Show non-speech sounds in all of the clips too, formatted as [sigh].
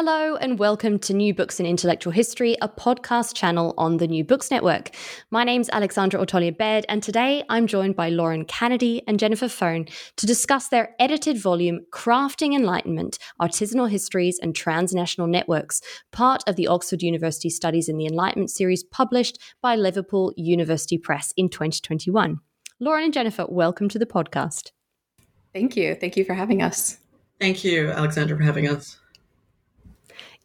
Hello, and welcome to New Books in Intellectual History, a podcast channel on the New Books Network. My name's Alexandra Ortolja Baird, and today I'm joined by Lauren Cannady and Jennifer Ferng to discuss their edited volume, Crafting Enlightenment Artisanal Histories and Transnational Networks, part of the Oxford University Studies in the Enlightenment series published by Liverpool University Press in 2021. Lauren and Jennifer, welcome to the podcast. Thank you. Thank you for having us. Thank you, Alexandra, for having us.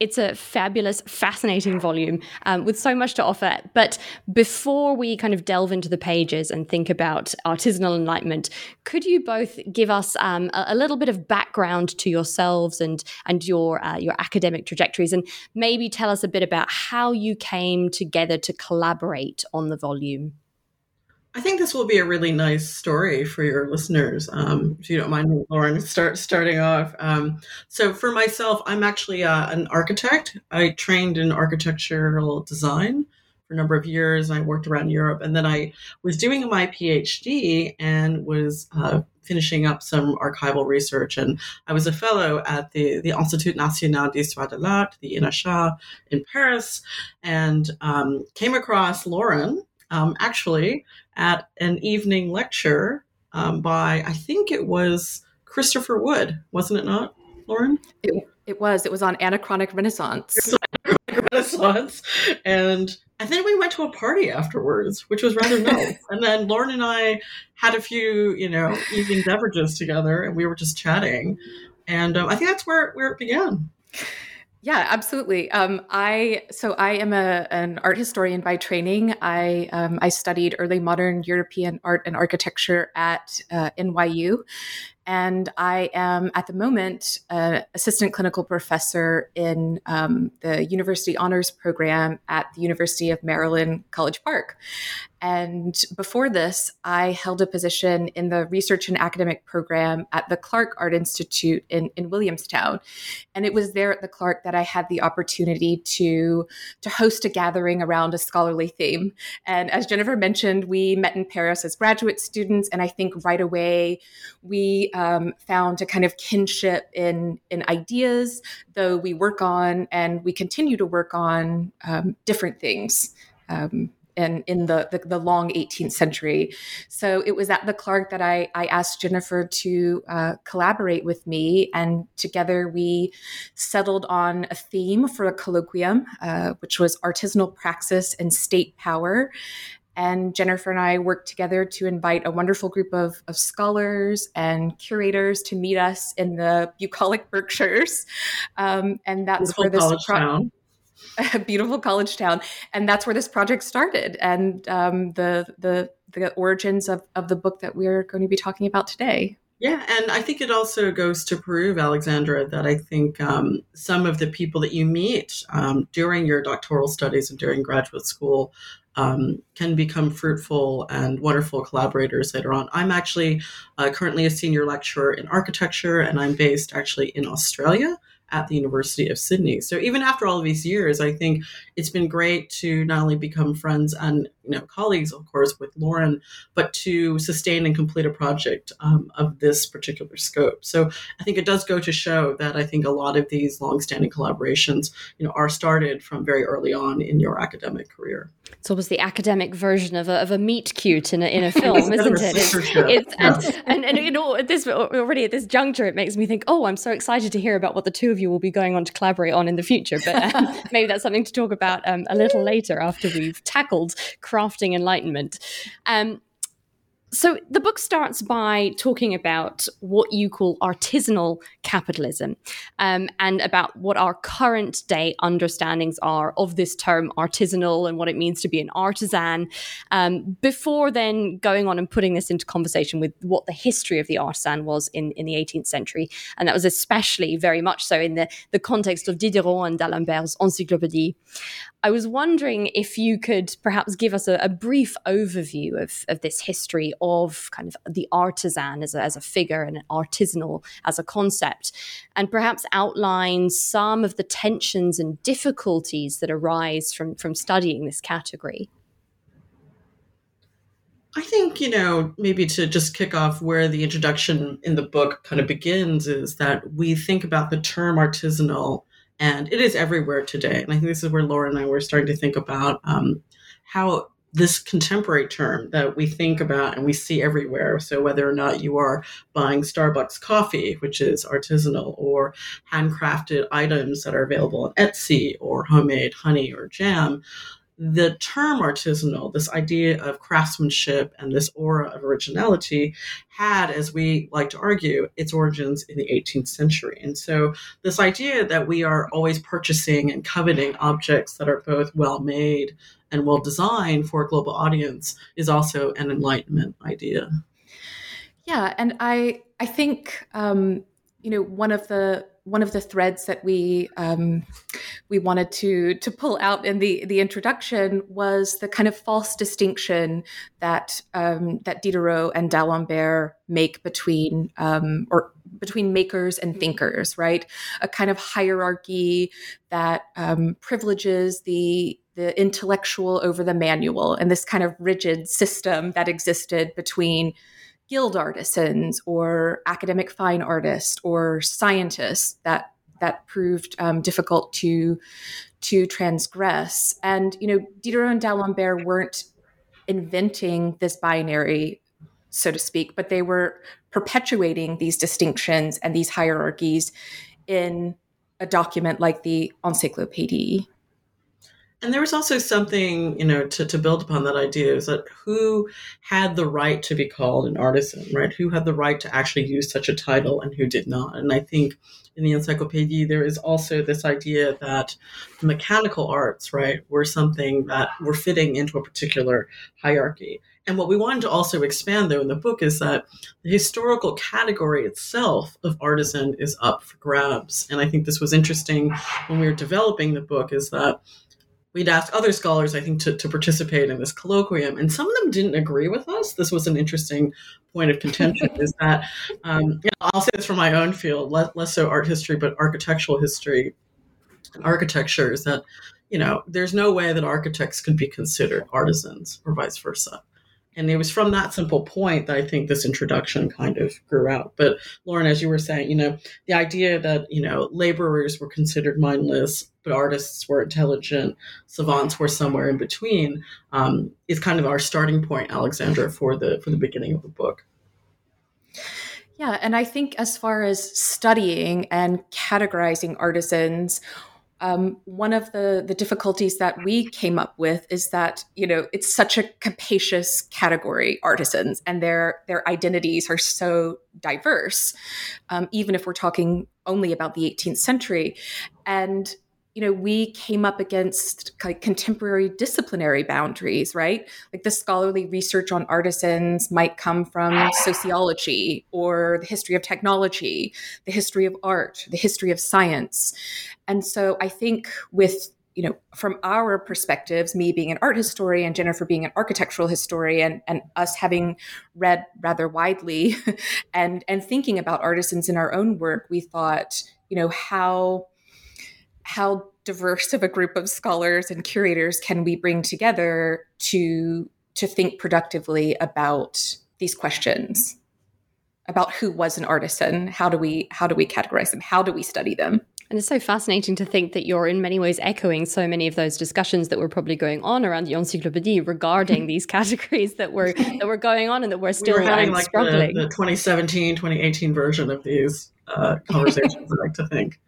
It's a fabulous, fascinating volume um, with so much to offer. But before we kind of delve into the pages and think about artisanal enlightenment, could you both give us um, a, a, little bit of background to yourselves and and your uh, your academic trajectories, and maybe tell us a bit about how you came together to collaborate on the volume? I think this will be a really nice story for your listeners. Um, if you don't mind, Lauren, start starting off. Um, so, for myself, I'm actually uh, an architect. I trained in architectural design for a number of years. I worked around Europe, and then I was doing my PhD and was uh, finishing up some archival research. And I was a fellow at the, the Institut National d'Histoire de l'Art, the INACHA in Paris, and um, came across Lauren um, actually at an evening lecture um, by, I think it was Christopher Wood, wasn't it not, Lauren? It, it was. It was on Anachronic Renaissance. Anachronic Renaissance. And and then we went to a party afterwards, which was rather nice. [laughs] and then Lauren and I had a few, you know, evening beverages together, and we were just chatting. And um, I think that's where where it began. Yeah, absolutely. Um, I so I am a an art historian by training. I um, I studied early modern European art and architecture at uh, NYU, and I am at the moment an assistant clinical professor in um, the University Honors Program at the University of Maryland, College Park. And before this, I held a position in the research and academic program at the Clark Art Institute in, in Williamstown. And it was there at the Clark that I had the opportunity to, to host a gathering around a scholarly theme. And as Jennifer mentioned, we met in Paris as graduate students. And I think right away we um, found a kind of kinship in, in ideas, though we work on and we continue to work on um, different things. Um, and in the, the, the long 18th century. So it was at the Clark that I I asked Jennifer to uh, collaborate with me, and together we settled on a theme for a colloquium, uh, which was artisanal praxis and state power. And Jennifer and I worked together to invite a wonderful group of, of scholars and curators to meet us in the bucolic Berkshires. Um, and that's Beautiful where this pro- a [laughs] beautiful college town, and that's where this project started, and um, the the the origins of, of the book that we're going to be talking about today. Yeah, and I think it also goes to prove, Alexandra, that I think um, some of the people that you meet um, during your doctoral studies and during graduate school um, can become fruitful and wonderful collaborators later on. I'm actually uh, currently a senior lecturer in architecture, and I'm based actually in Australia at the University of Sydney. So even after all these years, I think it's been great to not only become friends and you know colleagues, of course, with Lauren, but to sustain and complete a project um, of this particular scope. So I think it does go to show that I think a lot of these longstanding collaborations, you know, are started from very early on in your academic career. It's almost the academic version of a, of a meet cute in a, in a film, [laughs] isn't it? It's, it's and, and, and, you know, at this already at this juncture, it makes me think, oh, I'm so excited to hear about what the two of you will be going on to collaborate on in the future. But um, [laughs] maybe that's something to talk about um, a little later after we've tackled crafting enlightenment. Um, so the book starts by talking about what you call artisanal capitalism um, and about what our current day understandings are of this term artisanal and what it means to be an artisan um, before then going on and putting this into conversation with what the history of the artisan was in, in the 18th century. And that was especially very much so in the, the context of Diderot and d'Alembert's Encyclopédie. I was wondering if you could perhaps give us a, a brief overview of, of this history of kind of the artisan as a, as a figure and artisanal as a concept, and perhaps outline some of the tensions and difficulties that arise from, from studying this category. I think, you know, maybe to just kick off where the introduction in the book kind of begins is that we think about the term artisanal and it is everywhere today. And I think this is where Laura and I were starting to think about um, how this contemporary term that we think about and we see everywhere. So, whether or not you are buying Starbucks coffee, which is artisanal, or handcrafted items that are available on Etsy, or homemade honey or jam, the term artisanal, this idea of craftsmanship and this aura of originality, had, as we like to argue, its origins in the 18th century. And so, this idea that we are always purchasing and coveting objects that are both well made and well designed for a global audience is also an Enlightenment idea. Yeah, and I I think um, you know one of the one of the threads that we um, we wanted to to pull out in the the introduction was the kind of false distinction that um, that Diderot and D'Alembert make between um, or between makers and thinkers, right? A kind of hierarchy that um, privileges the the intellectual over the manual, and this kind of rigid system that existed between guild artisans or academic fine artists or scientists that that proved um, difficult to to transgress. And you know, Diderot and D'Alembert weren't inventing this binary, so to speak, but they were perpetuating these distinctions and these hierarchies in a document like the Encyclopédie. And there was also something, you know, to, to build upon that idea is that who had the right to be called an artisan, right? Who had the right to actually use such a title and who did not? And I think in the encyclopedia, there is also this idea that mechanical arts, right, were something that were fitting into a particular hierarchy. And what we wanted to also expand, though, in the book is that the historical category itself of artisan is up for grabs. And I think this was interesting when we were developing the book, is that we'd ask other scholars, I think, to, to participate in this colloquium, and some of them didn't agree with us. This was an interesting point of contention. is [laughs] that um, you know, I'll say this from my own field, less, less so art history, but architectural history and architecture is that you know there's no way that architects could be considered artisans or vice versa. And it was from that simple point that I think this introduction kind of grew out. But Lauren, as you were saying, you know, the idea that, you know, laborers were considered mindless, but artists were intelligent, savants were somewhere in between, um, is kind of our starting point, Alexandra, for the for the beginning of the book. Yeah, and I think as far as studying and categorizing artisans, um, one of the the difficulties that we came up with is that you know it's such a capacious category artisans and their their identities are so diverse um, even if we're talking only about the 18th century. And you know, we came up against like contemporary disciplinary boundaries, right? Like the scholarly research on artisans might come from sociology or the history of technology, the history of art, the history of science. And so I think with you know, from our perspectives, me being an art historian, Jennifer being an architectural historian, and us having read rather widely [laughs] and and thinking about artisans in our own work, we thought you know, how how diverse of a group of scholars and curators can we bring together to to think productively about these questions about who was an artisan how do we how do we categorize them how do we study them and it's so fascinating to think that you're in many ways echoing so many of those discussions that were probably going on around the encyclopédie regarding [laughs] these categories that were that were going on and that we're still we were having like struggling. The, the 2017, 2018 version of these uh, conversations, [laughs] I like to think.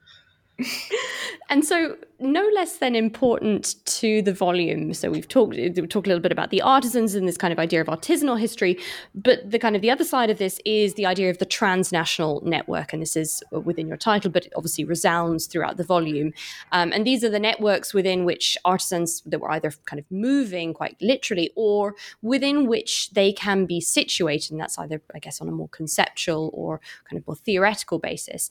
And so, no less than important to the volume. So we've talked we talked a little bit about the artisans and this kind of idea of artisanal history, but the kind of the other side of this is the idea of the transnational network, and this is within your title, but it obviously resounds throughout the volume. Um, and these are the networks within which artisans that were either kind of moving quite literally, or within which they can be situated, and that's either, I guess, on a more conceptual or kind of more theoretical basis.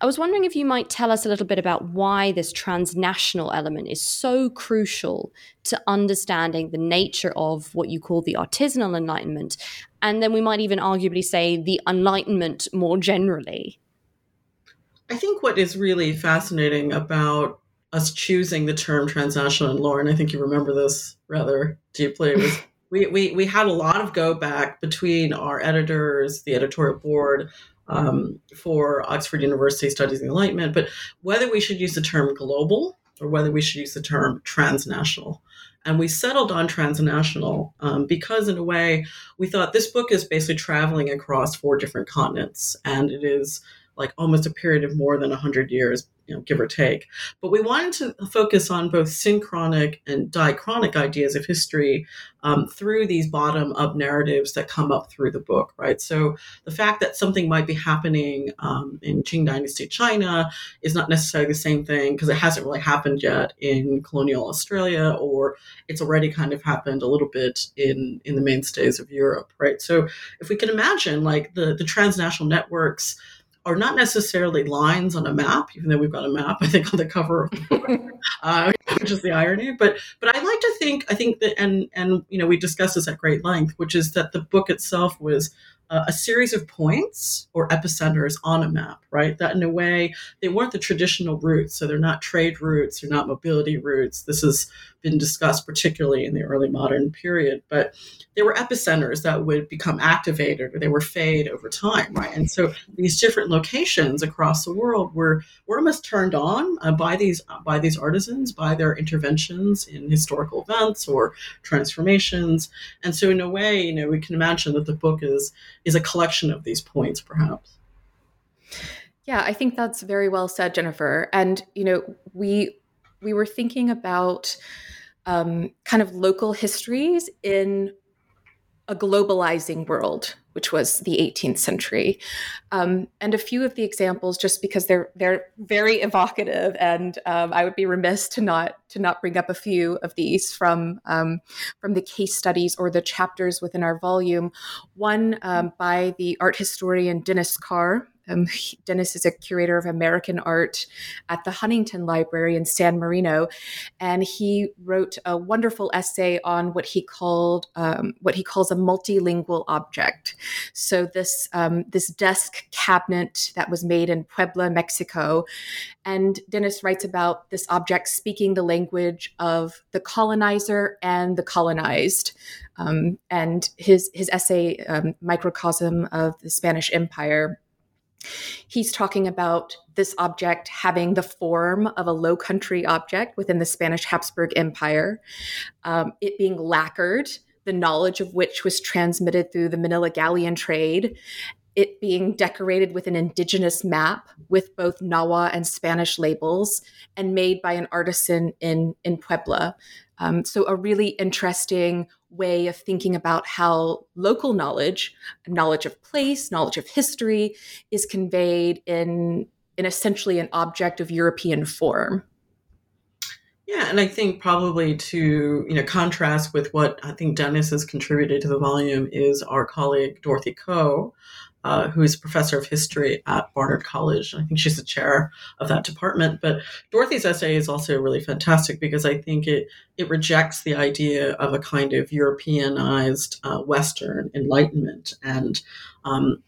I was wondering if you might tell us a little bit about why this transnational element is so crucial to understanding the nature of what you call the artisanal enlightenment. And then we might even arguably say the enlightenment more generally. I think what is really fascinating about us choosing the term transnational, and Lauren, I think you remember this rather deeply, was [laughs] we, we, we had a lot of go back between our editors, the editorial board, um, for Oxford University Studies in Enlightenment, but whether we should use the term global or whether we should use the term transnational. And we settled on transnational um, because, in a way, we thought this book is basically traveling across four different continents, and it is like almost a period of more than 100 years you know, give or take. But we wanted to focus on both synchronic and diachronic ideas of history um, through these bottom up narratives that come up through the book, right? So the fact that something might be happening um, in Qing Dynasty China is not necessarily the same thing because it hasn't really happened yet in colonial Australia, or it's already kind of happened a little bit in in the mainstays of Europe, right? So if we can imagine like the the transnational networks are not necessarily lines on a map, even though we've got a map, I think, on the cover of the book, [laughs] uh, which is the irony. But but I like to think I think that and and you know we discussed this at great length, which is that the book itself was uh, a series of points or epicenters on a map, right? That in a way, they weren't the traditional routes. So they're not trade routes, they're not mobility routes. This has been discussed particularly in the early modern period, but they were epicenters that would become activated or they were fade over time, right? And so these different locations across the world were, were almost turned on uh, by these by these artisans, by their interventions in historical events or transformations. And so in a way, you know, we can imagine that the book is is a collection of these points, perhaps. Yeah, I think that's very well said, Jennifer. And you know, we we were thinking about um, kind of local histories in a globalizing world, which was the 18th century. Um, and a few of the examples, just because they're they're very evocative, and um, I would be remiss to not to not bring up a few of these from um, from the case studies or the chapters within our volume. One um, by the art historian Dennis Carr, um, Dennis is a curator of American art at the Huntington Library in San Marino, and he wrote a wonderful essay on what he called um, what he calls a multilingual object. So this um, this desk cabinet that was made in Puebla, Mexico, and Dennis writes about this object speaking the language of the colonizer and the colonized. Um, and his his essay, um, "Microcosm of the Spanish Empire," He's talking about this object having the form of a low country object within the Spanish Habsburg Empire, um, it being lacquered, the knowledge of which was transmitted through the Manila galleon trade, it being decorated with an indigenous map with both Nahua and Spanish labels and made by an artisan in, in Puebla. Um, so, a really interesting way of thinking about how local knowledge, knowledge of place, knowledge of history, is conveyed in, in essentially an object of European form. Yeah, and I think probably to you know contrast with what I think Dennis has contributed to the volume is our colleague Dorothy Ko, uh, who is a professor of history at Barnard College. I think she's the chair of that department. But Dorothy's essay is also really fantastic because I think it it rejects the idea of a kind of Europeanized uh, Western Enlightenment and um,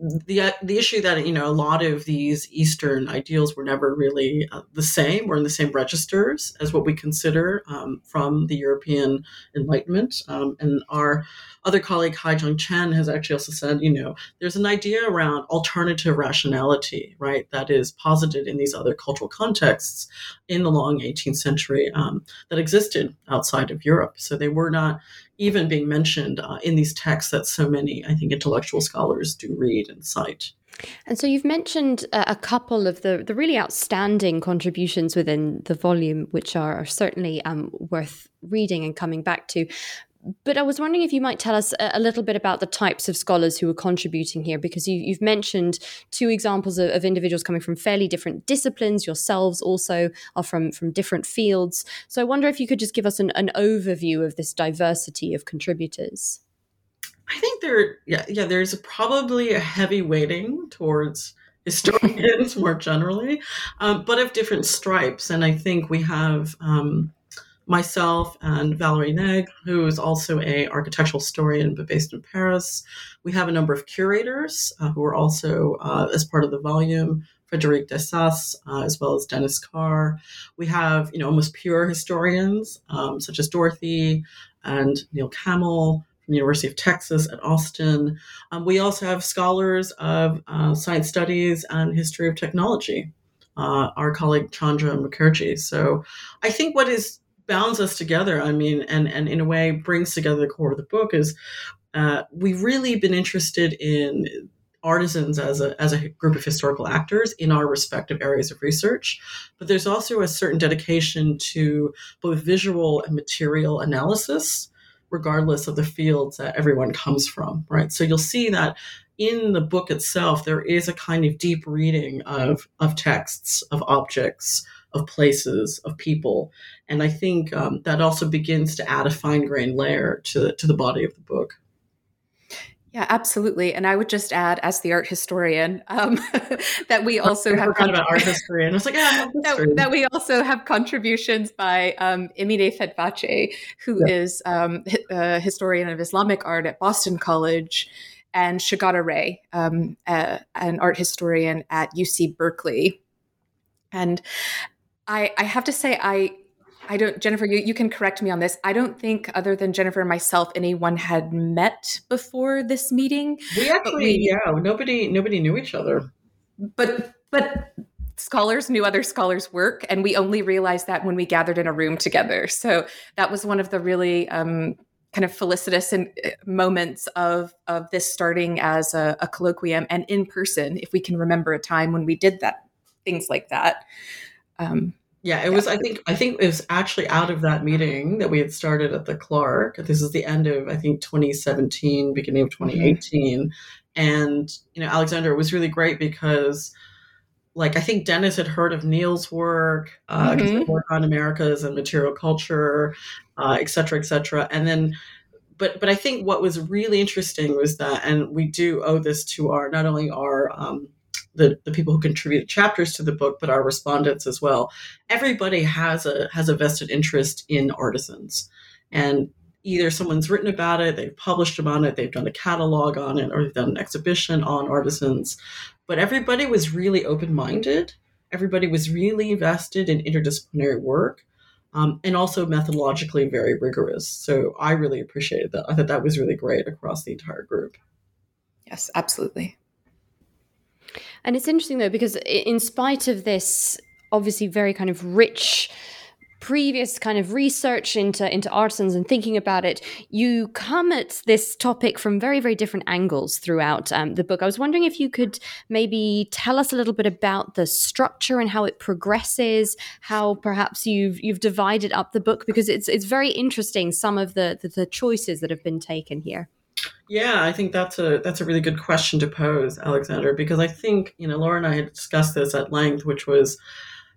the the issue that you know a lot of these Eastern ideals were never really uh, the same or in the same registers as what we consider um, from the European Enlightenment. Um, and our other colleague Kaijun Chen has actually also said, you know, there's an idea around alternative rationality, right, that is posited in these other cultural contexts in the long 18th century um, that existed outside of Europe. So they were not even being mentioned uh, in these texts that so many, I think, intellectual scholars do read and cite. And so you've mentioned a couple of the, the really outstanding contributions within the volume, which are, are certainly um, worth reading and coming back to. But I was wondering if you might tell us a, little bit about the types of scholars who are contributing here, because you, have mentioned two examples of, of, individuals coming from fairly different disciplines. Yourselves also are from, from different fields. So I wonder if you could just give us an, an overview of this diversity of contributors. I think there, yeah, yeah, there's probably a heavy weighting towards historians [laughs] more generally, um, but of different stripes. And I think we have um, myself and Valerie Nègre, who is also a architectural historian but based in Paris. We have a number of curators uh, who are also uh, as part of the volume. Frédéric Dassas, uh, as well as Dennis Carr. We have, you know, almost pure historians um, such as Dorothy and Neil the University of Texas at Austin. Um, we also have scholars of uh, science studies and history of technology. Uh, our colleague Chandra Mukerji. So I think what is bounds us together. I mean, and and in a way brings together the core of the book is uh, we've really been interested in artisans as a as a group of historical actors in our respective areas of research, but there's also a certain dedication to both visual and material analysis regardless of the fields that everyone comes from, right? So you'll see that in the book itself, there is a kind of deep reading of, of texts, of objects, of places, of people. And I think um, that also begins to add a fine grained layer to, to the body of the book. Yeah, absolutely. And I would just add, as the art historian, um, [laughs] that we [laughs] also I have con- about art [laughs] history, and I was like, yeah, that, that, we also have contributions by um, Emine Fetvacı, who yeah. is um, a historian of Islamic art at Boston College, and Sugata Ray, um, an art historian at UC Berkeley. And I, I have to say, I I don't, Jennifer, you, you can correct me on this. I don't think, other than Jennifer and myself, anyone had met before this meeting. We actually, we, yeah, nobody, nobody knew each other. But, but scholars knew other scholars' work, and we only realized that when we gathered in a room together. So that was one of the really um, kind of felicitous in, uh, moments of of this starting as a, a colloquium and in person. If we can remember a time when we did that, things like that. Um, yeah, it was. I think. I think it was actually out of that meeting that we had started at the Clark. This is the end of I think 2017, beginning of 2018, mm-hmm. and you know, Alexander it was really great because, like, I think Dennis had heard of Neil's work, uh, mm-hmm. work on Americas and material culture, uh, et cetera, et cetera, and then. But, but I think what was really interesting was that, and we do owe this to our not only our um, the, the people who contribute chapters to the book, but our respondents as well. Everybody has a has a vested interest in artisans, and either someone's written about it, they've published about it, they've done a catalog on it, or they've done an exhibition on artisans. But everybody was really open minded. Everybody was really invested in interdisciplinary work. Um, and also methodologically very rigorous. So I really appreciated that. I thought that was really great across the entire group. Yes, absolutely. And it's interesting though, because in spite of this obviously very kind of rich previous kind of research into into artisans and thinking about it, you come at this topic from very very different angles throughout um, the book. I was wondering if you could maybe tell us a little bit about the structure and how it progresses, how perhaps you've you've divided up the book because it's it's very interesting some of the, the, the choices that have been taken here. Yeah, I think that's a that's a really good question to pose, Alexander, because I think, you know, Laura and I had discussed this at length, which was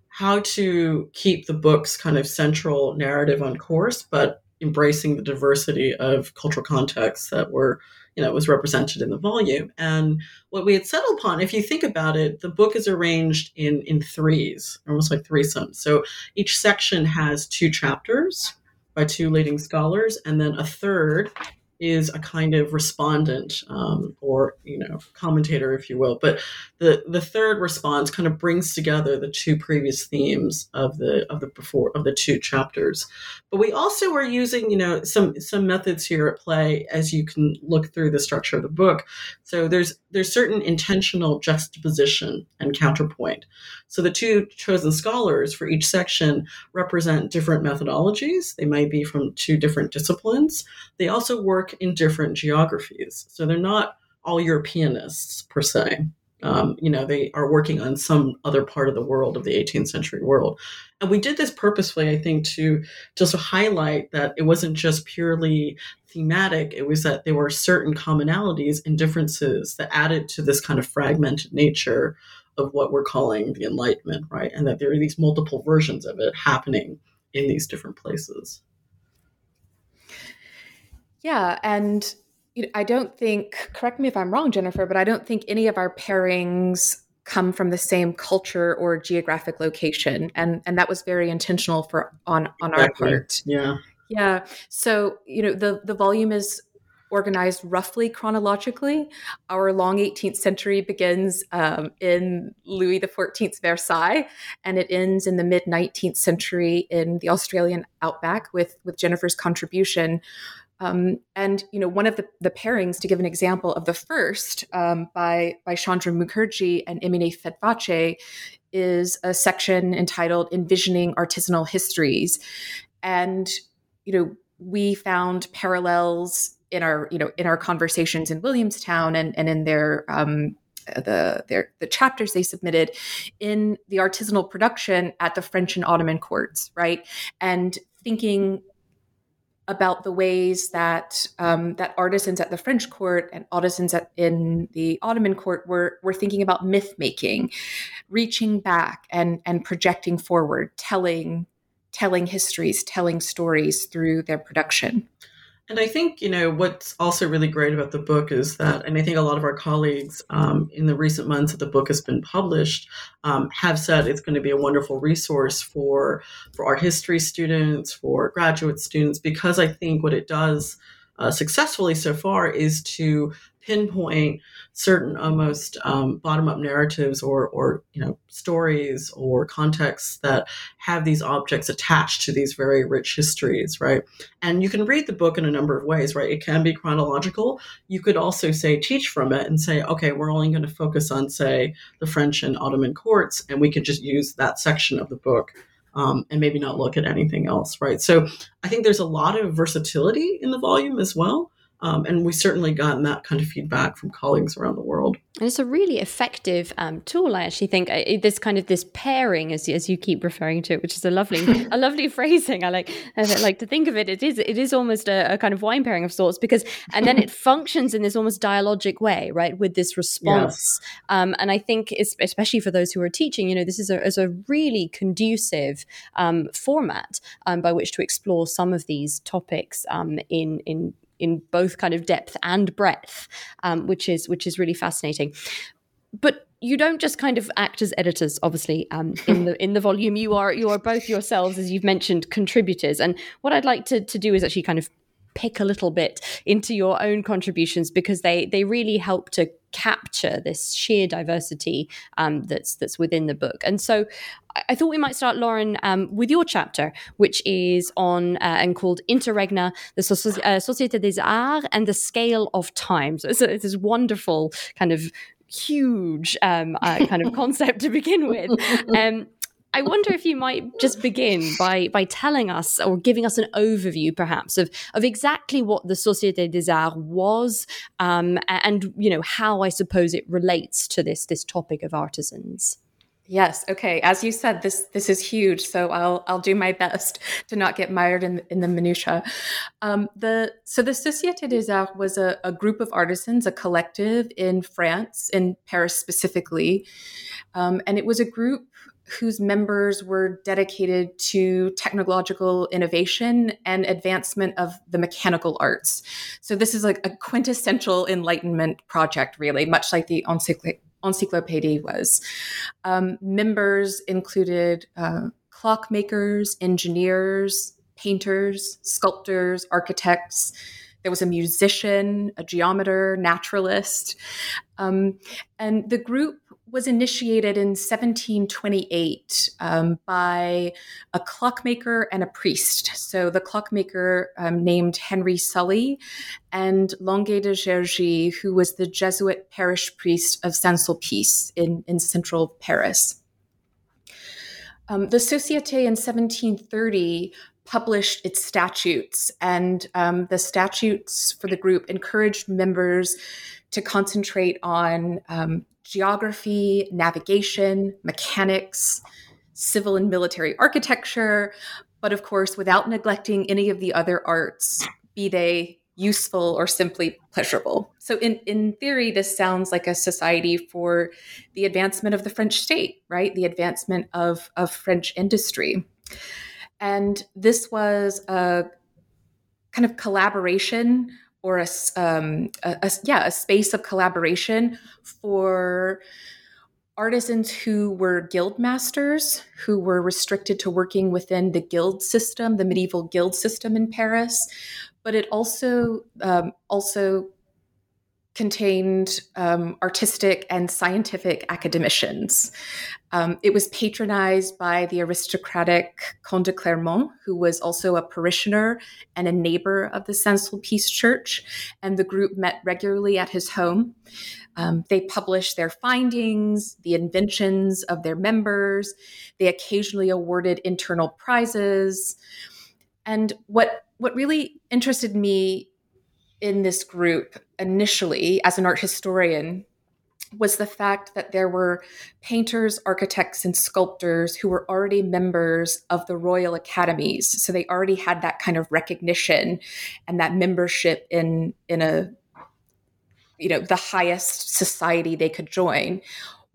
how to keep the book's kind of central narrative on course, but embracing the diversity of cultural contexts that were, you know, was represented in the volume. And what we had settled upon, if you think about it, the book is arranged in in threes, almost like threesomes. So each section has two chapters by two leading scholars, and then a third is a kind of respondent um, or you know commentator, if you will. But the the third response kind of brings together the two previous themes of the of the before of the two chapters. But we also are using you know some some methods here at play as you can look through the structure of the book. So there's there's certain intentional juxtaposition and counterpoint. So the two chosen scholars for each section represent different methodologies. They might be from two different disciplines. They also work in different geographies. So they're not all Europeanists per se. Um, you know, they are working on some other part of the world of the 18th century world. And we did this purposefully, I think, to just highlight that it wasn't just purely thematic, it was that there were certain commonalities and differences that added to this kind of fragmented nature of what we're calling the Enlightenment, right? And that there are these multiple versions of it happening in these different places. Yeah. And you know, I don't think, correct me if I'm wrong, Jennifer, but I don't think any of our pairings come from the same culture or geographic location. And and that was very intentional for on on exactly. our part. Yeah. Yeah. So, you know, the the volume is organized roughly chronologically. Our long 18th century begins um, in Louis XIV's Versailles, and it ends in the mid 19th century in the Australian outback with with Jennifer's contribution. Um, and you know, one of the, the pairings, to give an example of the first um, by by Chandra Mukerji and Emine Fetvacı, is a section entitled "Envisioning Artisanal Histories," and you know, we found parallels in our you know in our conversations in Williamstown and and in their um, the their the chapters they submitted in the artisanal production at the French and Ottoman courts, right? And thinking about the ways that um, that artisans at the French court and artisans at, in the Ottoman court were were thinking about myth making, reaching back and and projecting forward, telling telling histories, telling stories through their production. And I think, you know, what's also really great about the book is that, and I think a lot of our colleagues um, in the recent months that the book has been published um, have said it's going to be a wonderful resource for, for art history students, for graduate students, because I think what it does uh, successfully so far is to pinpoint certain almost um, bottom-up narratives or, or you know stories or contexts that have these objects attached to these very rich histories right and you can read the book in a number of ways right it can be chronological you could also say teach from it and say okay we're only going to focus on say the french and ottoman courts and we could just use that section of the book um, and maybe not look at anything else, right? So I think there's a lot of versatility in the volume as well. Um, and we certainly gotten that kind of feedback from colleagues around the world. And it's a really effective um, tool, I actually think. I, this kind of this pairing, as, as you keep referring to it, which is a lovely, [laughs] a lovely phrasing. I like, I like to think of it. It is, it is almost a, a, kind of wine pairing of sorts because, and then it [laughs] functions in this almost dialogic way, right, with this response. Yes. Um, and I think, especially for those who are teaching, you know, this is a, is a really conducive um, format um, by which to explore some of these topics um, in in in both kind of depth and breadth, um, which is which is really fascinating. But you don't just kind of act as editors obviously um, in the in the volume you are you are both yourselves as you've mentioned contributors and what i'd like to, to do is actually kind of pick a little bit into your own contributions because they they really help to capture this sheer diversity um, that's that's within the book. And so, I thought we might start, Lauren, um, with your chapter, which is on uh, and called Interregna, the Soci- uh, Société des Arts and the Scale of Time. So it's, it's this wonderful kind of huge um, uh, kind of [laughs] concept to begin with. Um, I wonder if you might just begin [laughs] by by telling us or giving us an overview, perhaps, of of exactly what the Société des Arts was, um, and you know how I suppose it relates to this this topic of artisans. Yes. Okay. As you said, this this is huge. So I'll I'll do my best to not get mired in in the minutia. Um, the so the Société des Arts was a, a group of artisans, a collective in France, in Paris specifically, um, and it was a group whose members were dedicated to technological innovation and advancement of the mechanical arts. So this is like a quintessential Enlightenment project, really, much like the Encycl- Encyclopédie was. Um, members included uh, clockmakers, engineers, painters, sculptors, architects, there was a musician, a geometer, naturalist. Um, and the group was initiated in 1728 um, by a clockmaker and a priest. So the clockmaker um, named Henry Sully and Languet de Gergy, who was the Jesuit parish priest of Saint Sulpice in, in central Paris. Um, the Societe in 1730 published its statutes, and um, the statutes for the group encouraged members to concentrate on um, geography, navigation, mechanics, civil and military architecture, but of course, without neglecting any of the other arts, be they useful or simply pleasurable. So, in, in theory, this sounds like a society for the advancement of the French state, right? The advancement of, of French industry. And this was a kind of collaboration or a, um, a, a, yeah a space of collaboration for artisans who were guild masters who were restricted to working within the guild system the medieval guild system in paris. But it also um, also contained um, artistic and scientific academicians. Um, it was patronized by the aristocratic Comte de Clermont, who was also a parishioner and a neighbor of the Saint Sulpice Church, and the group met regularly at his home. Um, they published their findings, the inventions of their members. They occasionally awarded internal prizes. And what what really interested me in this group initially as an art historian was the fact that there were painters, architects, and sculptors who were already members of the Royal Academies. So they already had that kind of recognition and that membership in in a you know the highest society they could join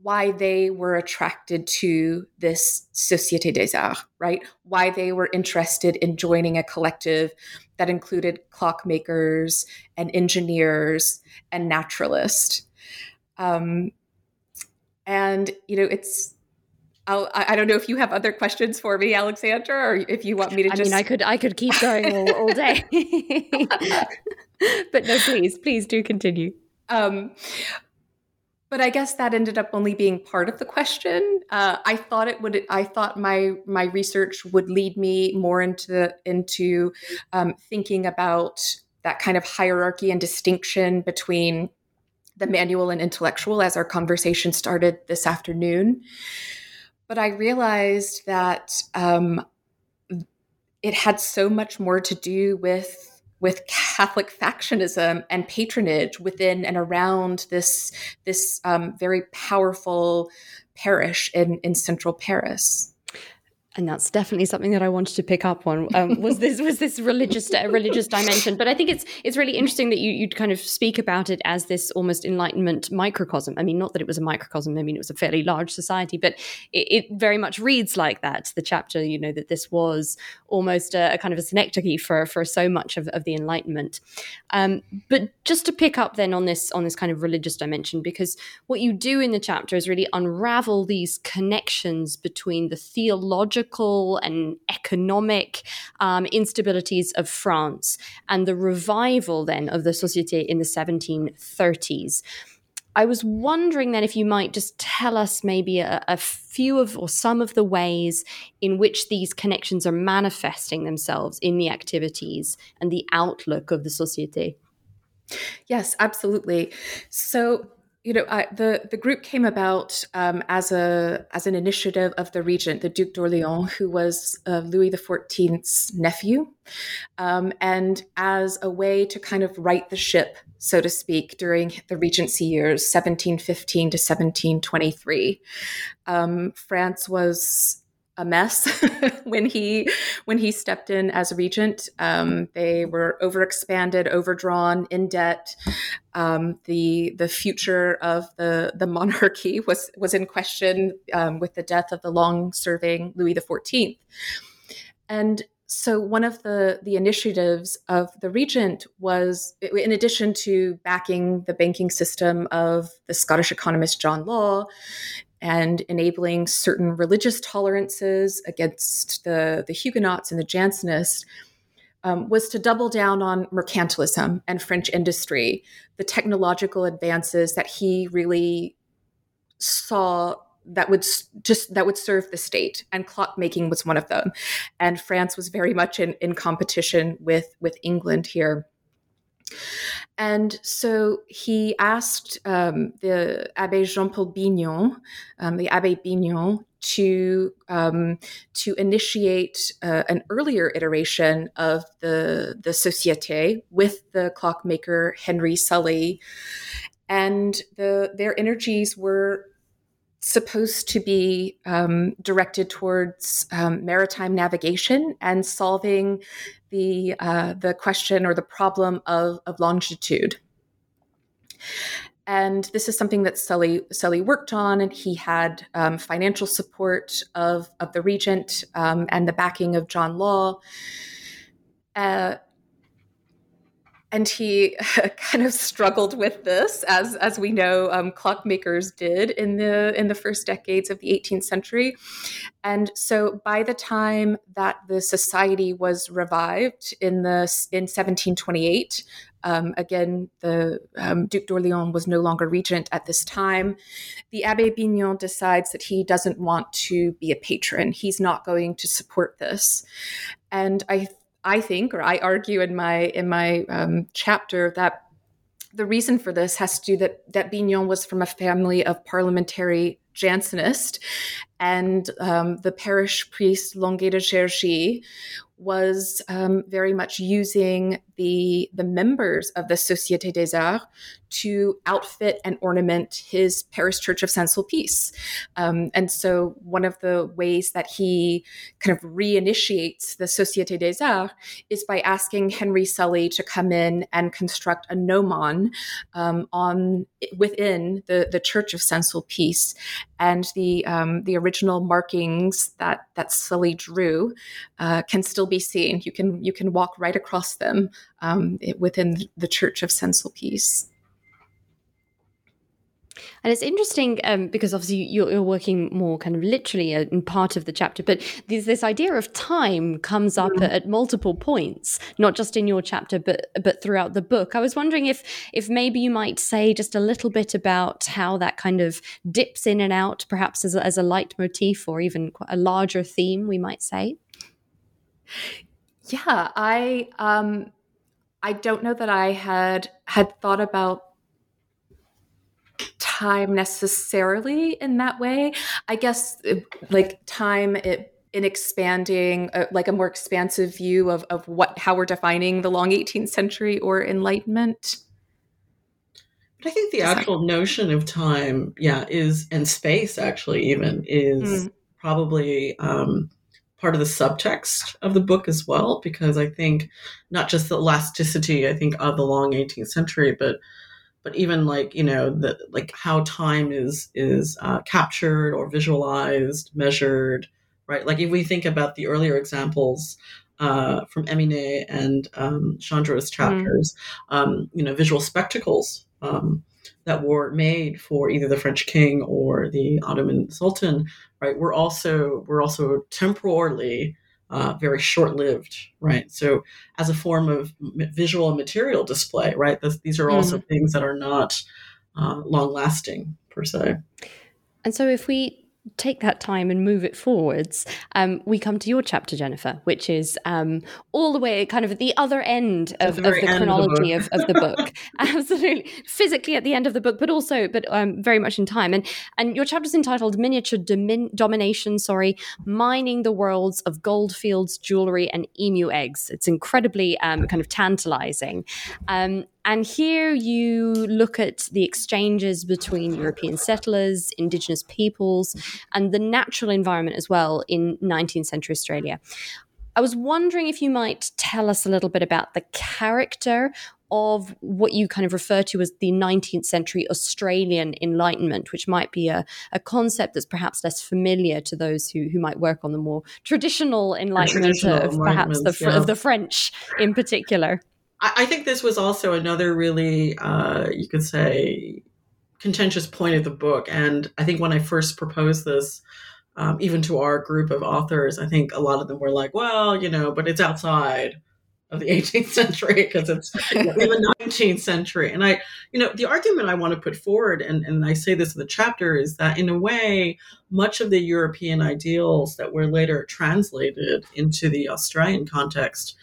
why they were attracted to this Société des Arts, right? Why they were interested in joining a collective that included clockmakers and engineers and naturalists. Um, and, you know, it's, I'll, I don't know if you have other questions for me, Alexandra, or if you want me to I just. mean, I could, I could keep going all, all day. [laughs] [laughs] but no, please, please do continue. Um, but I guess that ended up only being part of the question. Uh, I thought it would. I thought my my research would lead me more into into um, thinking about that kind of hierarchy and distinction between the manual and intellectual as our conversation started this afternoon. But I realized that um, it had so much more to do with with Catholic factionism and patronage within and around this this um, very powerful parish in in central Paris and that's definitely something that I wanted to pick up on. Um, was this was this religious religious dimension? But I think it's it's really interesting that you you kind of speak about it as this almost Enlightenment microcosm. I mean, not that it was a microcosm. I mean, it was a fairly large society, but it, it very much reads like that. The chapter, you know, that this was almost a, a kind of a synecdoche for for so much of, of the Enlightenment. Um, but just to pick up then on this on this kind of religious dimension, because what you do in the chapter is really unravel these connections between the theological political and economic um, instabilities of France and the revival then of the Société in the 1730s. I was wondering then if you might just tell us maybe a, a, few of or some of the ways in which these connections are manifesting themselves in the activities and the outlook of the Société. Yes, absolutely. So you know, I, the the group came about um, as a as an initiative of the regent, the Duc d'Orléans, who was uh, Louis XIV's nephew, um, and as a way to kind of right the ship, so to speak, during the Regency years, 1715 to 1723. Um, France was a mess [laughs] when he when he stepped in as regent. Um, they were overexpanded, overdrawn, in debt. Um, the the future of the the monarchy [laughs] was was in question um, with the death of the long serving Louis XIV. And so one of the the initiatives of the regent was in addition to backing the banking system of the Scottish economist John Law and enabling certain religious tolerances against the, the Huguenots and the Jansenists. um, was to double down on mercantilism and French industry, the technological advances that he really saw that would just that would serve the state and clockmaking was one of them and france was very much in, in competition with with england here and so he asked um, the Abbe Jean Paul Bignon, um, the Abbe Bignon, to um, to initiate uh, an earlier iteration of the the Société with the clockmaker Henry Sully, and the their energies were supposed to be um, directed towards um, maritime navigation and solving the uh, the question or the problem of, of longitude. And this is something that Sully Sully worked on, and he had um, financial support of of the regent um, and the backing of John Law. Uh, and he [laughs] kind of struggled with this, as as we know, um, clockmakers did in the in the first decades of the 18th century. And so, by the time that the society was revived in the in 1728, um, again, the um, Duc d'Orléans was no longer regent at this time. The Abbe Bignon decides that he doesn't want to be a patron. He's not going to support this, and I I think, or I argue in my in my um, chapter that the reason for this has to do that that Bignon was from a family of parliamentary Jansenist, and um, the parish priest Languet de Gergy was um, very much using the the members of the Société des Arts to outfit and ornament his Paris church of Saint Sulpice. Um, and so, one of the ways that he kind of reinitiates the Société des Arts is by asking Henry Sully to come in and construct a gnomon um, on within the, the church of Saint Sulpice. And the um, the original markings that that Sully drew uh, can still be seen. You can you can walk right across them um, within the Church of Saint Sulpice. And it's interesting um, because obviously you're, you're, working more kind of literally in part of the chapter, but this, this idea of time comes up mm. at, at, multiple points, not just in your chapter, but but throughout the book. I was wondering if if maybe you might say just a little bit about how that kind of dips in and out, perhaps as a, as a leitmotif or even a larger theme, we might say. Yeah, I um, I don't know that I had had thought about time necessarily in that way. I guess like time it in expanding uh, like a more expansive view of of what how we're defining the long 18th century or enlightenment. But I think the actual notion of time, yeah, is and space actually even is mm. probably um, part of the subtext of the book as well, because I think not just the elasticity, I think, of the long 18th century, but but even like you know the like how time is is uh, captured or visualized, measured, right? Like if we think about the earlier examples uh, from Emine and um, Chandra's mm-hmm. chapters, mm. um, you know, visual spectacles um, that were made for either the French king or the Ottoman Sultan, right? We're also we're also temporally uh, very short-lived, right? So as a form of visual and material display, right? This, these are also mm. things that are not uh, long-lasting per se. And so if we take that time and move it forwards, um, we come to your chapter, Jennifer, which is um, all the way kind of at the other end of, the, of the chronology of the, of, of, the book. [laughs] Absolutely, physically at the end of the book, but also, but um, very much in time. And and your chapter is entitled "Miniature Domin- Domination." Sorry, mining the worlds of goldfields, jewelry, and emu eggs. It's incredibly um, kind of tantalizing. Um, and here you look at the exchanges between European settlers, indigenous peoples, and the natural environment as well in 19th century Australia. I was wondering if you might tell us a little bit about the character of what you kind of refer to as the 19th century Australian Enlightenment, which might be a, a concept that's perhaps less familiar to those who, who might work on the more traditional Enlightenment traditional of perhaps the, yeah. of the French in particular. I, think this was also another really, uh, you could say, contentious point of the book. And I think when I first proposed this, um, even to our group of authors, I think a lot of them were like, well, you know, but it's outside of the [laughs] 18th century because it's in the 19th century. And I, you know, the argument I want to put forward, and, and I say this in the chapter, is that in a way, much of the European ideals that were later translated into the Australian context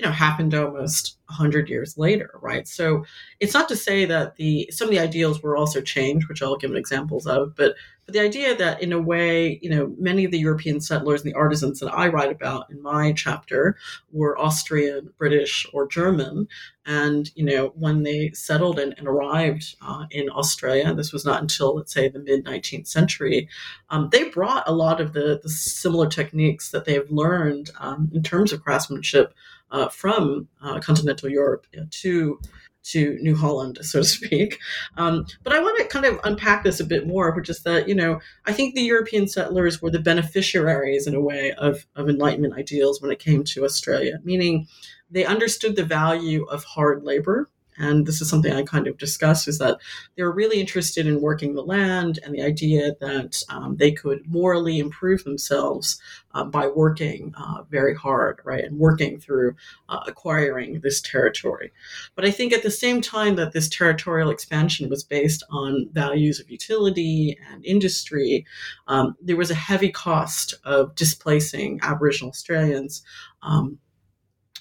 you know happened almost 100 years later right? So it's not to say that the some of the ideals were also changed which i'll give examples of but but the idea that in a way you know many of the european settlers and the artisans that i write about in my chapter were austrian british or german. And you know when they settled and, and arrived uh, in australia and this was not until let's say the mid 19th century um, they brought a lot of the, the similar techniques that they've learned um, in terms of craftsmanship uh, from uh, continental Europe to to New Holland, so to speak. Um, but I want to kind of unpack this a bit more, which is that, you know, I think the European settlers were the beneficiaries in a way of, of Enlightenment ideals when it came to Australia, meaning they understood the value of hard labor and this is something I kind of discuss is that they were really interested in working the land and the idea that um, they could morally improve themselves uh, by working uh, very hard, right, and working through uh, acquiring this territory. But I think at the same time that this territorial expansion was based on values of utility and industry, um, there was a heavy cost of displacing Aboriginal Australians. Um,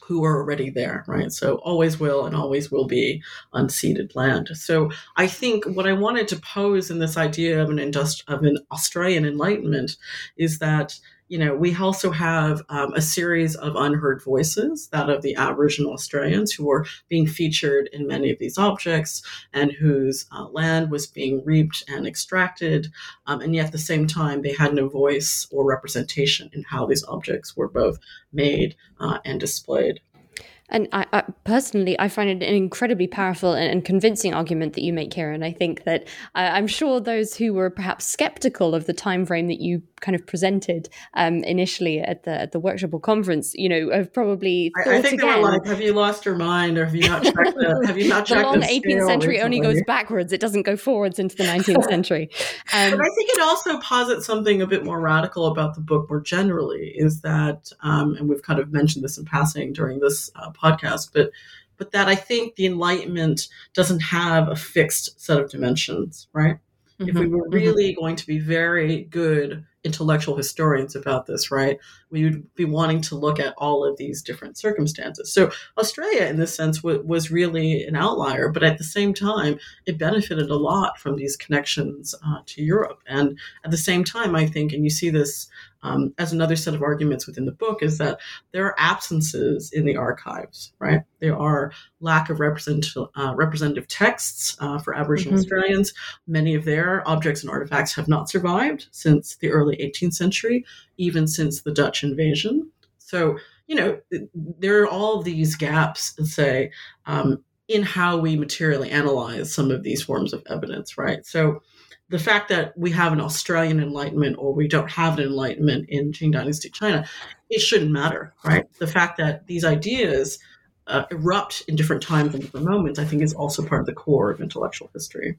who are already there, right? So always will and always will be unceded land. So I think what I wanted to pose in this idea of an industri- of an Australian Enlightenment is that you know, we also have um, a series of unheard voices, that of the Aboriginal Australians who were being featured in many of these objects and whose uh, land was being reaped and extracted. Um, and yet at the same time, they had no voice or representation in how these objects were both made uh, and displayed. And I, I, personally, I find it an incredibly powerful and, and, convincing argument that you make here. And I think that I, am sure those who were perhaps skeptical of the time frame that you kind of presented um, initially at the at the workshop or conference, you know, have probably I, I, think again. they were like, "Have you lost your mind, or have you not checked the Have you not checked [laughs] the long 18th century only goes backwards; it doesn't go forwards into the 19th [laughs] century." Um, but I think it also posits something a bit more radical about the book more generally. Is that, um, and we've kind of mentioned this in passing during this uh, podcast, but but that I think the Enlightenment doesn't have a fixed set of dimensions, right? Mm-hmm. If we mm-hmm. were mm-hmm. really mm-hmm. going to be very good intellectual historians about this, right? We would be wanting to look at all of these different circumstances. So Australia, in this sense, w- was really an outlier, but at the same time, it benefited a lot from these connections uh, to Europe. And at the same time, I think, and you see this um, as another set of arguments within the book is that there are absences in the archives, right? There are lack of represent, uh, representative texts uh, for Aboriginal mm-hmm. Australians. Many of their objects and artifacts have not survived since the early 18th century, even since the Dutch invasion. So, you know, there are all these gaps, say, um, in how we materially analyze some of these forms of evidence, right? So, the fact that we have an Australian Enlightenment or we don't have an Enlightenment in Qing Dynasty China, it shouldn't matter, right? The fact that these ideas uh, erupt in different times and different moments, I think, is also part of the core of intellectual history.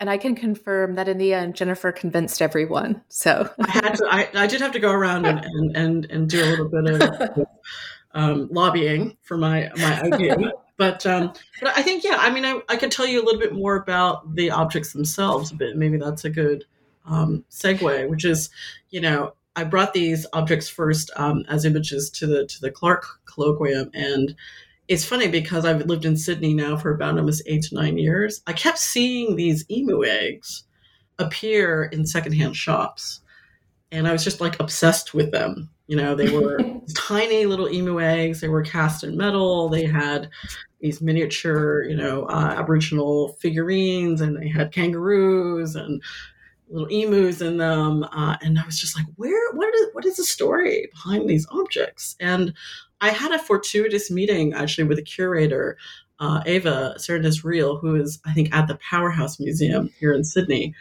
And I can confirm that in the end, Jennifer convinced everyone. So I had to. I, I did have to go around and and and, and do a little bit of um, lobbying for my my idea. But um, but I think yeah, I mean, I, I could tell you a little bit more about the objects themselves, but maybe that's a good um, segue, which is, you know, I brought these objects first um, as images to the to the Clark colloquium, and it's funny because I've lived in Sydney now for about almost eight to nine years. I kept seeing these emu eggs appear in secondhand shops, and I was just like obsessed with them. You know, they were [laughs] tiny little emu eggs. They were cast in metal. They had these miniature, you know, uh, Aboriginal figurines, and they had kangaroos and little emus in them. Uh, and I was just like, where? What is? What is the story behind these objects? And I had a fortuitous meeting actually with a curator, uh, Eva Czernis-Ryl, who is I think at the Powerhouse Museum here in Sydney,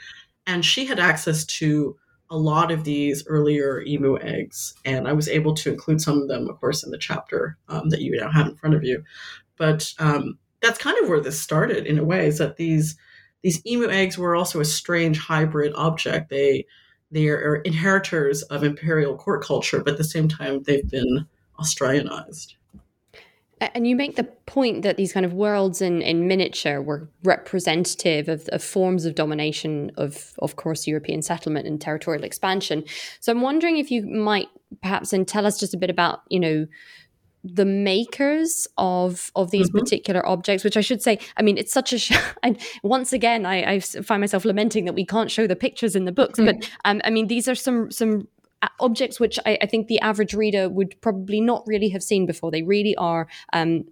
and she had access to a lot of these earlier emu eggs, and I was able to include some of them, of course, in the chapter um, that you now have in front of you. But um, that's kind of where this started in a way, is that these these emu eggs were also a strange hybrid object. They they are inheritors of imperial court culture, but at the same time they've been Australianized. And you make the point that these kind of worlds in, in miniature were representative of, of, forms of domination of, of course, European settlement and territorial expansion. So I'm wondering if you might perhaps and tell us just a bit about, you know, the makers of of these mm-hmm. particular objects which i should say i mean it's such a sh- [laughs] and once again I, I find myself lamenting that we can't show the pictures in the books mm-hmm. but um, i mean these are some some objects which I, I, think the average reader would probably not really have seen before. They really are. Um,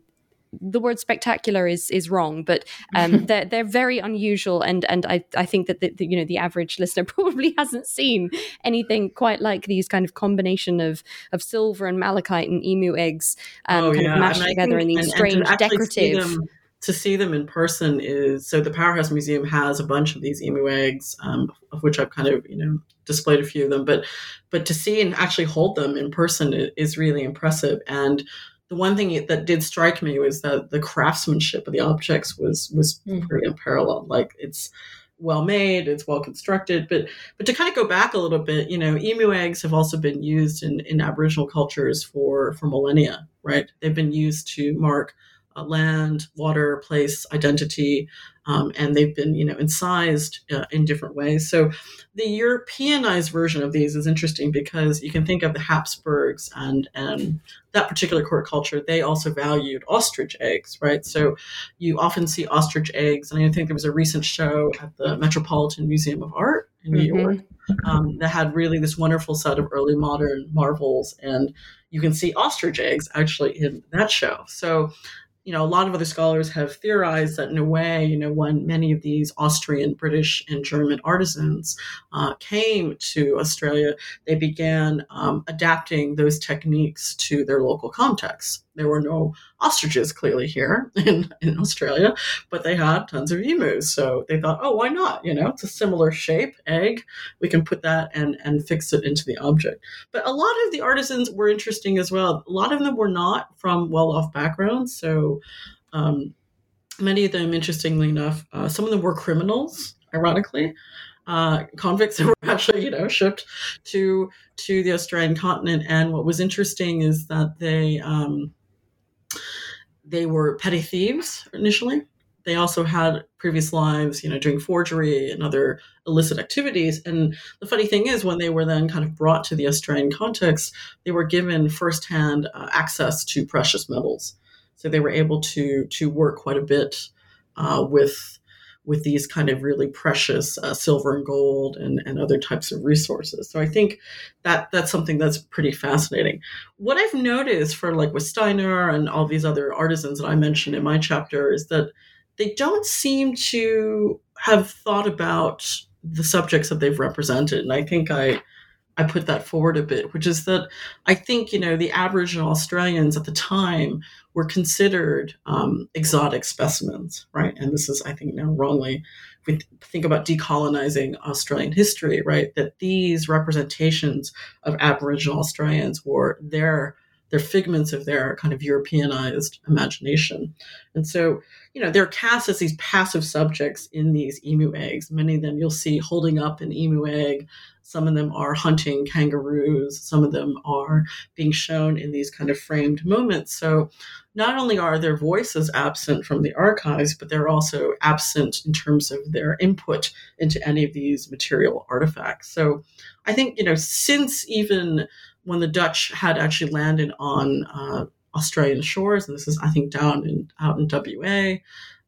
the word spectacular is is wrong, but um, [laughs] they're they're very unusual, and and I I think that the, the, you know the average listener [laughs] probably hasn't seen anything quite like these kind of combination of of silver and malachite and emu eggs um, oh, kind yeah. of mashed together in these and, strange and decorative to see them in person is so the Powerhouse Museum has a bunch of these emu eggs, um, of which I've kind of you know displayed a few of them, but but to see and actually hold them in person is really impressive. And the one thing that did strike me was that the craftsmanship of the objects was was mm. pretty unparalleled. Like it's well made, it's well constructed. But but to kind of go back a little bit, you know, emu eggs have also been used in, in Aboriginal cultures for for millennia, right? They've been used to mark uh, land, water, place, identity, um, and they've been, you know, incised uh, in different ways. So the Europeanized version of these is interesting because you can think of the Habsburgs and and that particular court culture. They also valued ostrich eggs, right? So you often see ostrich eggs, and I think there was a recent show at the Metropolitan Museum of Art in New mm-hmm. York um, that had really this wonderful set of early modern marvels, and you can see ostrich eggs actually in that show. So you know, a lot of other scholars have theorized that in a way, you know, when many of these Austrian, British, and German artisans uh, came to Australia, they began um, adapting those techniques to their local context. There were no ostriches clearly here [laughs] in, in Australia, but they had tons of emus. So they thought, oh, why not? You know, it's a similar shape, egg. We can put that and, and fix it into the object. But a lot of the artisans were interesting as well. A lot of them were not from well off backgrounds. So um, many of them, interestingly enough, uh, some of them were criminals, ironically. Uh, convicts that [laughs] were actually, you know, shipped to to the Australian continent. And what was interesting is that they um, they were petty thieves initially. They also had previous lives, you know, doing forgery and other illicit activities. And the funny thing is, when they were then kind of brought to the Australian context, they were given firsthand uh, access to precious metals. So they were able to to work quite a bit uh, with with these kind of really precious uh, silver and gold and, and other types of resources. So I think that that's something that's pretty fascinating. What I've noticed for like with Steiner and all these other artisans that I mentioned in my chapter is that they don't seem to have thought about the subjects that they've represented. And I think I I put that forward a bit, which is that I think, you know, the Aboriginal Australians at the time were considered um, exotic specimens, right? And this is, I think, now wrongly, if we think about decolonizing Australian history, right? That these representations of Aboriginal Australians were their they're figments of their kind of Europeanized imagination. And so, you know, they're cast as these passive subjects in these emu eggs. Many of them you'll see holding up an emu egg. Some of them are hunting kangaroos. Some of them are being shown in these kind of framed moments. So, not only are their voices absent from the archives, but they're also absent in terms of their input into any of these material artifacts. So, I think, you know, since even when the Dutch had actually landed on uh, Australian shores, and this is, I think, down in out in WA.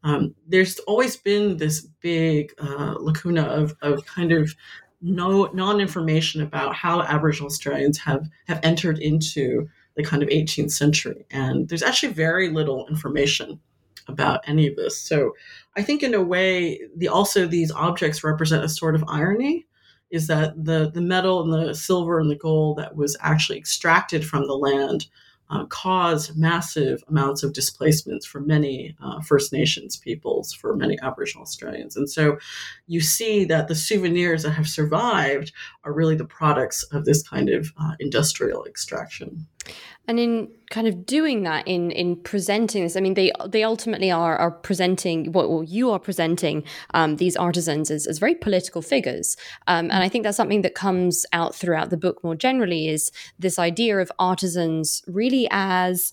Um, there's always been this big uh, lacuna of, of kind of no non-information about how Aboriginal Australians have have entered into the kind of 18th century, and there's actually very little information about any of this. So I think, in a way, the also these objects represent a sort of irony is that the, the metal and the silver and the gold that was actually extracted from the land uh, caused massive amounts of displacements for many uh, First Nations peoples, for many Aboriginal Australians. And so you see that the souvenirs that have survived are really the products of this kind of uh, industrial extraction and in kind of doing that in in presenting this i mean they they ultimately are are presenting what well, you are presenting um, these artisans as, as very political figures. Um, and i think that's something that comes out throughout the book more generally is this idea of artisans really as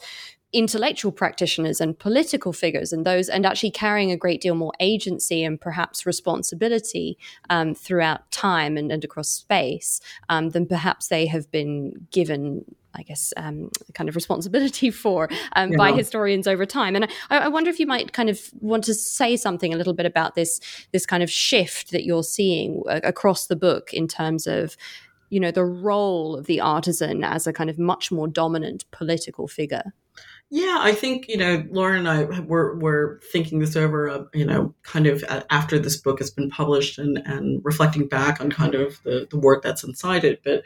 intellectual practitioners and political figures and those and actually carrying a great deal more agency and perhaps responsibility um, throughout time and, and across space um, than perhaps they have been given I guess, um, kind of responsibility [laughs] for um, yeah. by historians over time. And I, I, wonder if you might kind of want to say something a little bit about this this kind of shift that you're seeing uh, across the book in terms of you know the role of the artisan as a kind of much more dominant political figure. Yeah, I think you know Lauren and I were were thinking this over. Uh, you know, kind of after this book has been published and and reflecting back on kind of the the work that's inside it. But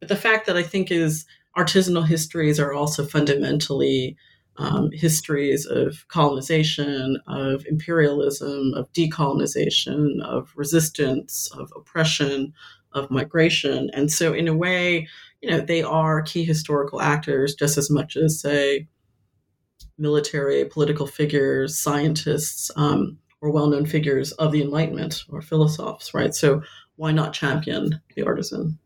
but the fact that I think is artisanal histories are also fundamentally um, histories of colonization, of imperialism, of decolonization, of resistance, of oppression, of migration. And so, in a way, you know, they are key historical actors just as much as, say, military, political figures, scientists, um, or well known figures of the Enlightenment or philosophers, right? So, why not champion the artisan?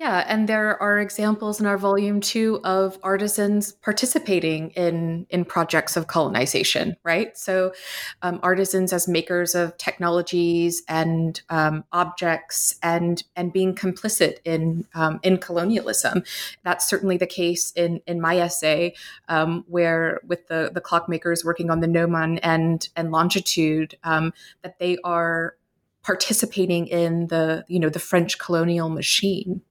Yeah, and there are examples in our volume two of artisans participating in in projects of colonization, right? So, um, artisans as makers of technologies and um, objects, and and being complicit in um, in colonialism. That's certainly the case in in my essay, um, where with the the clockmakers working on the gnomon and and longitude, um, that they are participating in the you know the French colonial machine.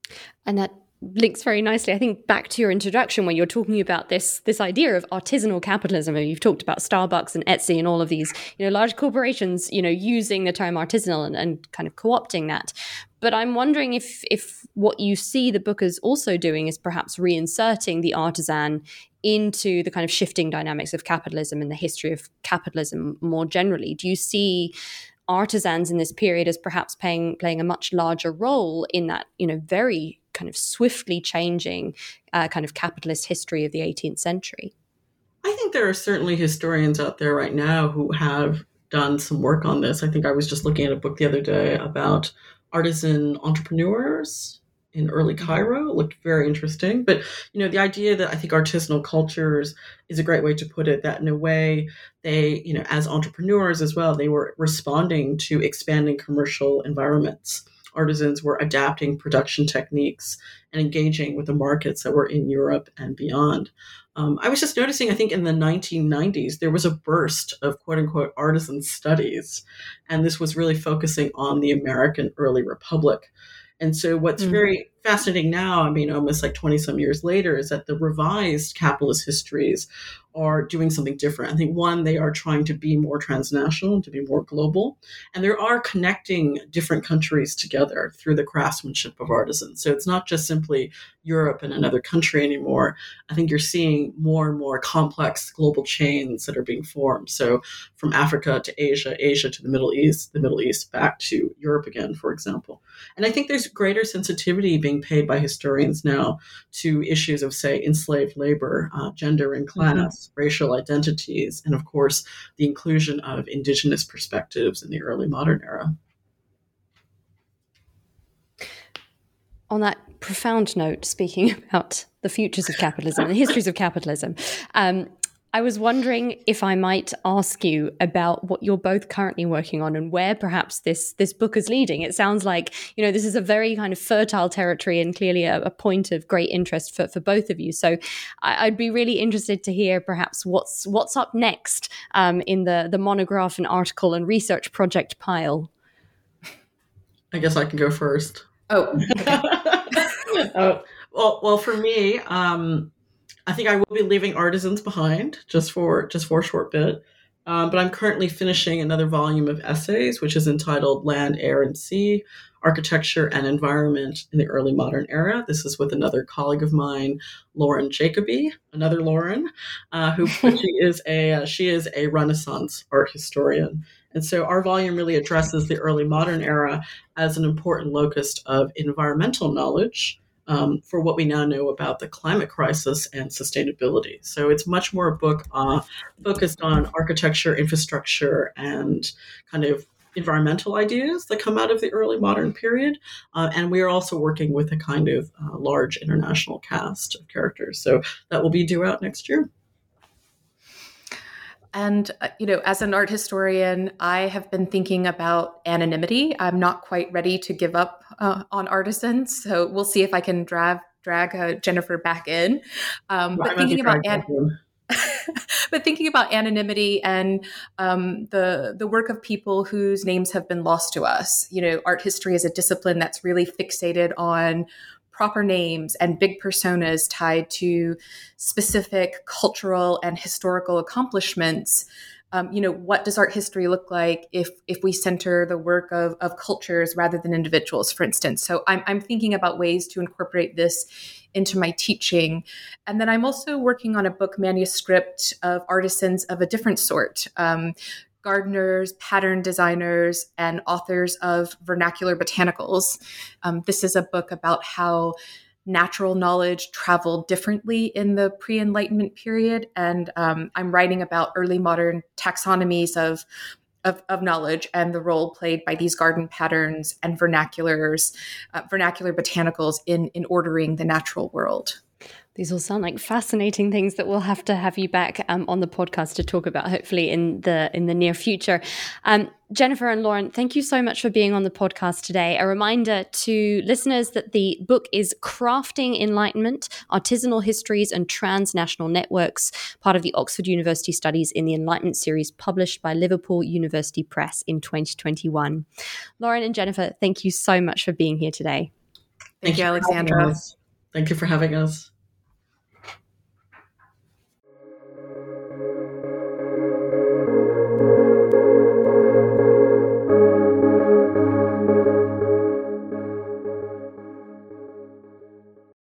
And that links very nicely i think back to your introduction when you're talking about this this idea of artisanal capitalism. And you've talked about starbucks and etsy and all of these you know large corporations you know using the term artisanal and, and kind of co-opting that. But i'm wondering if if what you see the book is also doing is perhaps reinserting the artisan into the kind of shifting dynamics of capitalism and the history of capitalism more generally. Do you see artisans in this period as perhaps playing playing a much larger role in that you know very kind of swiftly changing uh, kind of capitalist history of the 18th century. I think there are certainly historians out there right now who have done some work on this. I think i was just looking at a book the other day about artisan entrepreneurs in early. Cairo. It looked very interesting. But, you know, the idea that I think artisanal cultures is a great way to put it, that in a way they, you know, as entrepreneurs as well, they were responding to expanding commercial environments. Artisans were adapting production techniques and engaging with the markets that were in Europe and beyond. Um, I was just noticing, I think in the 1990s, there was a burst of quote unquote artisan studies. And this was really focusing on the American early republic. And so, what's mm-hmm. very fascinating now, I mean, almost like 20 some years later, is that the revised capitalist histories are doing something different. I think one, they are trying to be more transnational, to be more global, and there are connecting different countries together through the craftsmanship of artisans. So it's not just simply Europe and another country anymore. I think you're seeing more and more complex global chains that are being formed. So from Africa to Asia, Asia to the Middle East, the Middle East back to Europe again, for example. And I think there's greater sensitivity being paid by historians now to issues of, say, enslaved labor, uh, gender and class. Mm-hmm racial identities, and of course, the inclusion of indigenous perspectives in the early modern era. On that profound note, speaking [laughs] about the futures of capitalism and the histories of capitalism, um, I was wondering if I might ask you about what you're both currently working on and where perhaps this this book is leading. It sounds like you know this is a very kind of fertile territory and clearly a, a point of great interest for, for both of you. So I, would be really interested to hear perhaps what's what's up next um, in the the monograph and article and research project pile. I guess I can go first. Oh. [laughs] [laughs] oh well, well, for me. Um, I think I will be leaving Artisans behind just for just for a short bit. Um, but I'm currently finishing another volume of essays, which is entitled Land, Air, and Sea Architecture and Environment in the Early Modern Era. This is with another colleague of mine, Lauren Jacobi, another Lauren, uh, who she [laughs] is a uh, she is a Renaissance art historian. And so our volume really addresses the early modern era as an important locus of environmental knowledge um, for what we now know about the climate crisis and sustainability. So it's much more a book uh, focused on architecture, infrastructure, and kind of environmental ideas that come out of the early modern period. Uh, and we are also working with a kind of uh, large international cast of characters. So that will be due out next year. And, uh, you know, as an art historian, I have been thinking about anonymity. I'm not quite ready to give up uh, on artisans. So we'll see if I can drag, drag uh, Jennifer back in. Um, but thinking about an- [laughs] but thinking about anonymity and um, the the work of people whose names have been lost to us, you know, art history is a discipline that's really fixated on proper names and big personas tied to specific cultural and historical accomplishments um, you know what does art history look like if if we center the work of, of cultures rather than individuals for instance? So I'm, I'm thinking about ways to incorporate this into my teaching. And then i'm also working on a book manuscript of artisans of a different sort. Um, gardeners, pattern designers, and authors of vernacular botanicals. Um, this is a book about how natural knowledge traveled differently in the pre Enlightenment period. And um, I'm writing about early modern taxonomies of, of, of, knowledge and the role played by these garden patterns and vernaculars, uh, vernacular botanicals in, in ordering the natural world. These all sound like fascinating things that we'll have to have you back um, on the podcast to talk about, hopefully in the in the near future. Um, Jennifer and Lauren, thank you so much for being on the podcast today. A reminder to listeners that the book is Crafting Enlightenment Artisanal Histories and Transnational Networks, part of the Oxford University Studies in the Enlightenment series, published by Liverpool University Press in 2021. Lauren and Jennifer, thank you so much for being here today. Thank, thank you, Alexandra. Thank you for having us.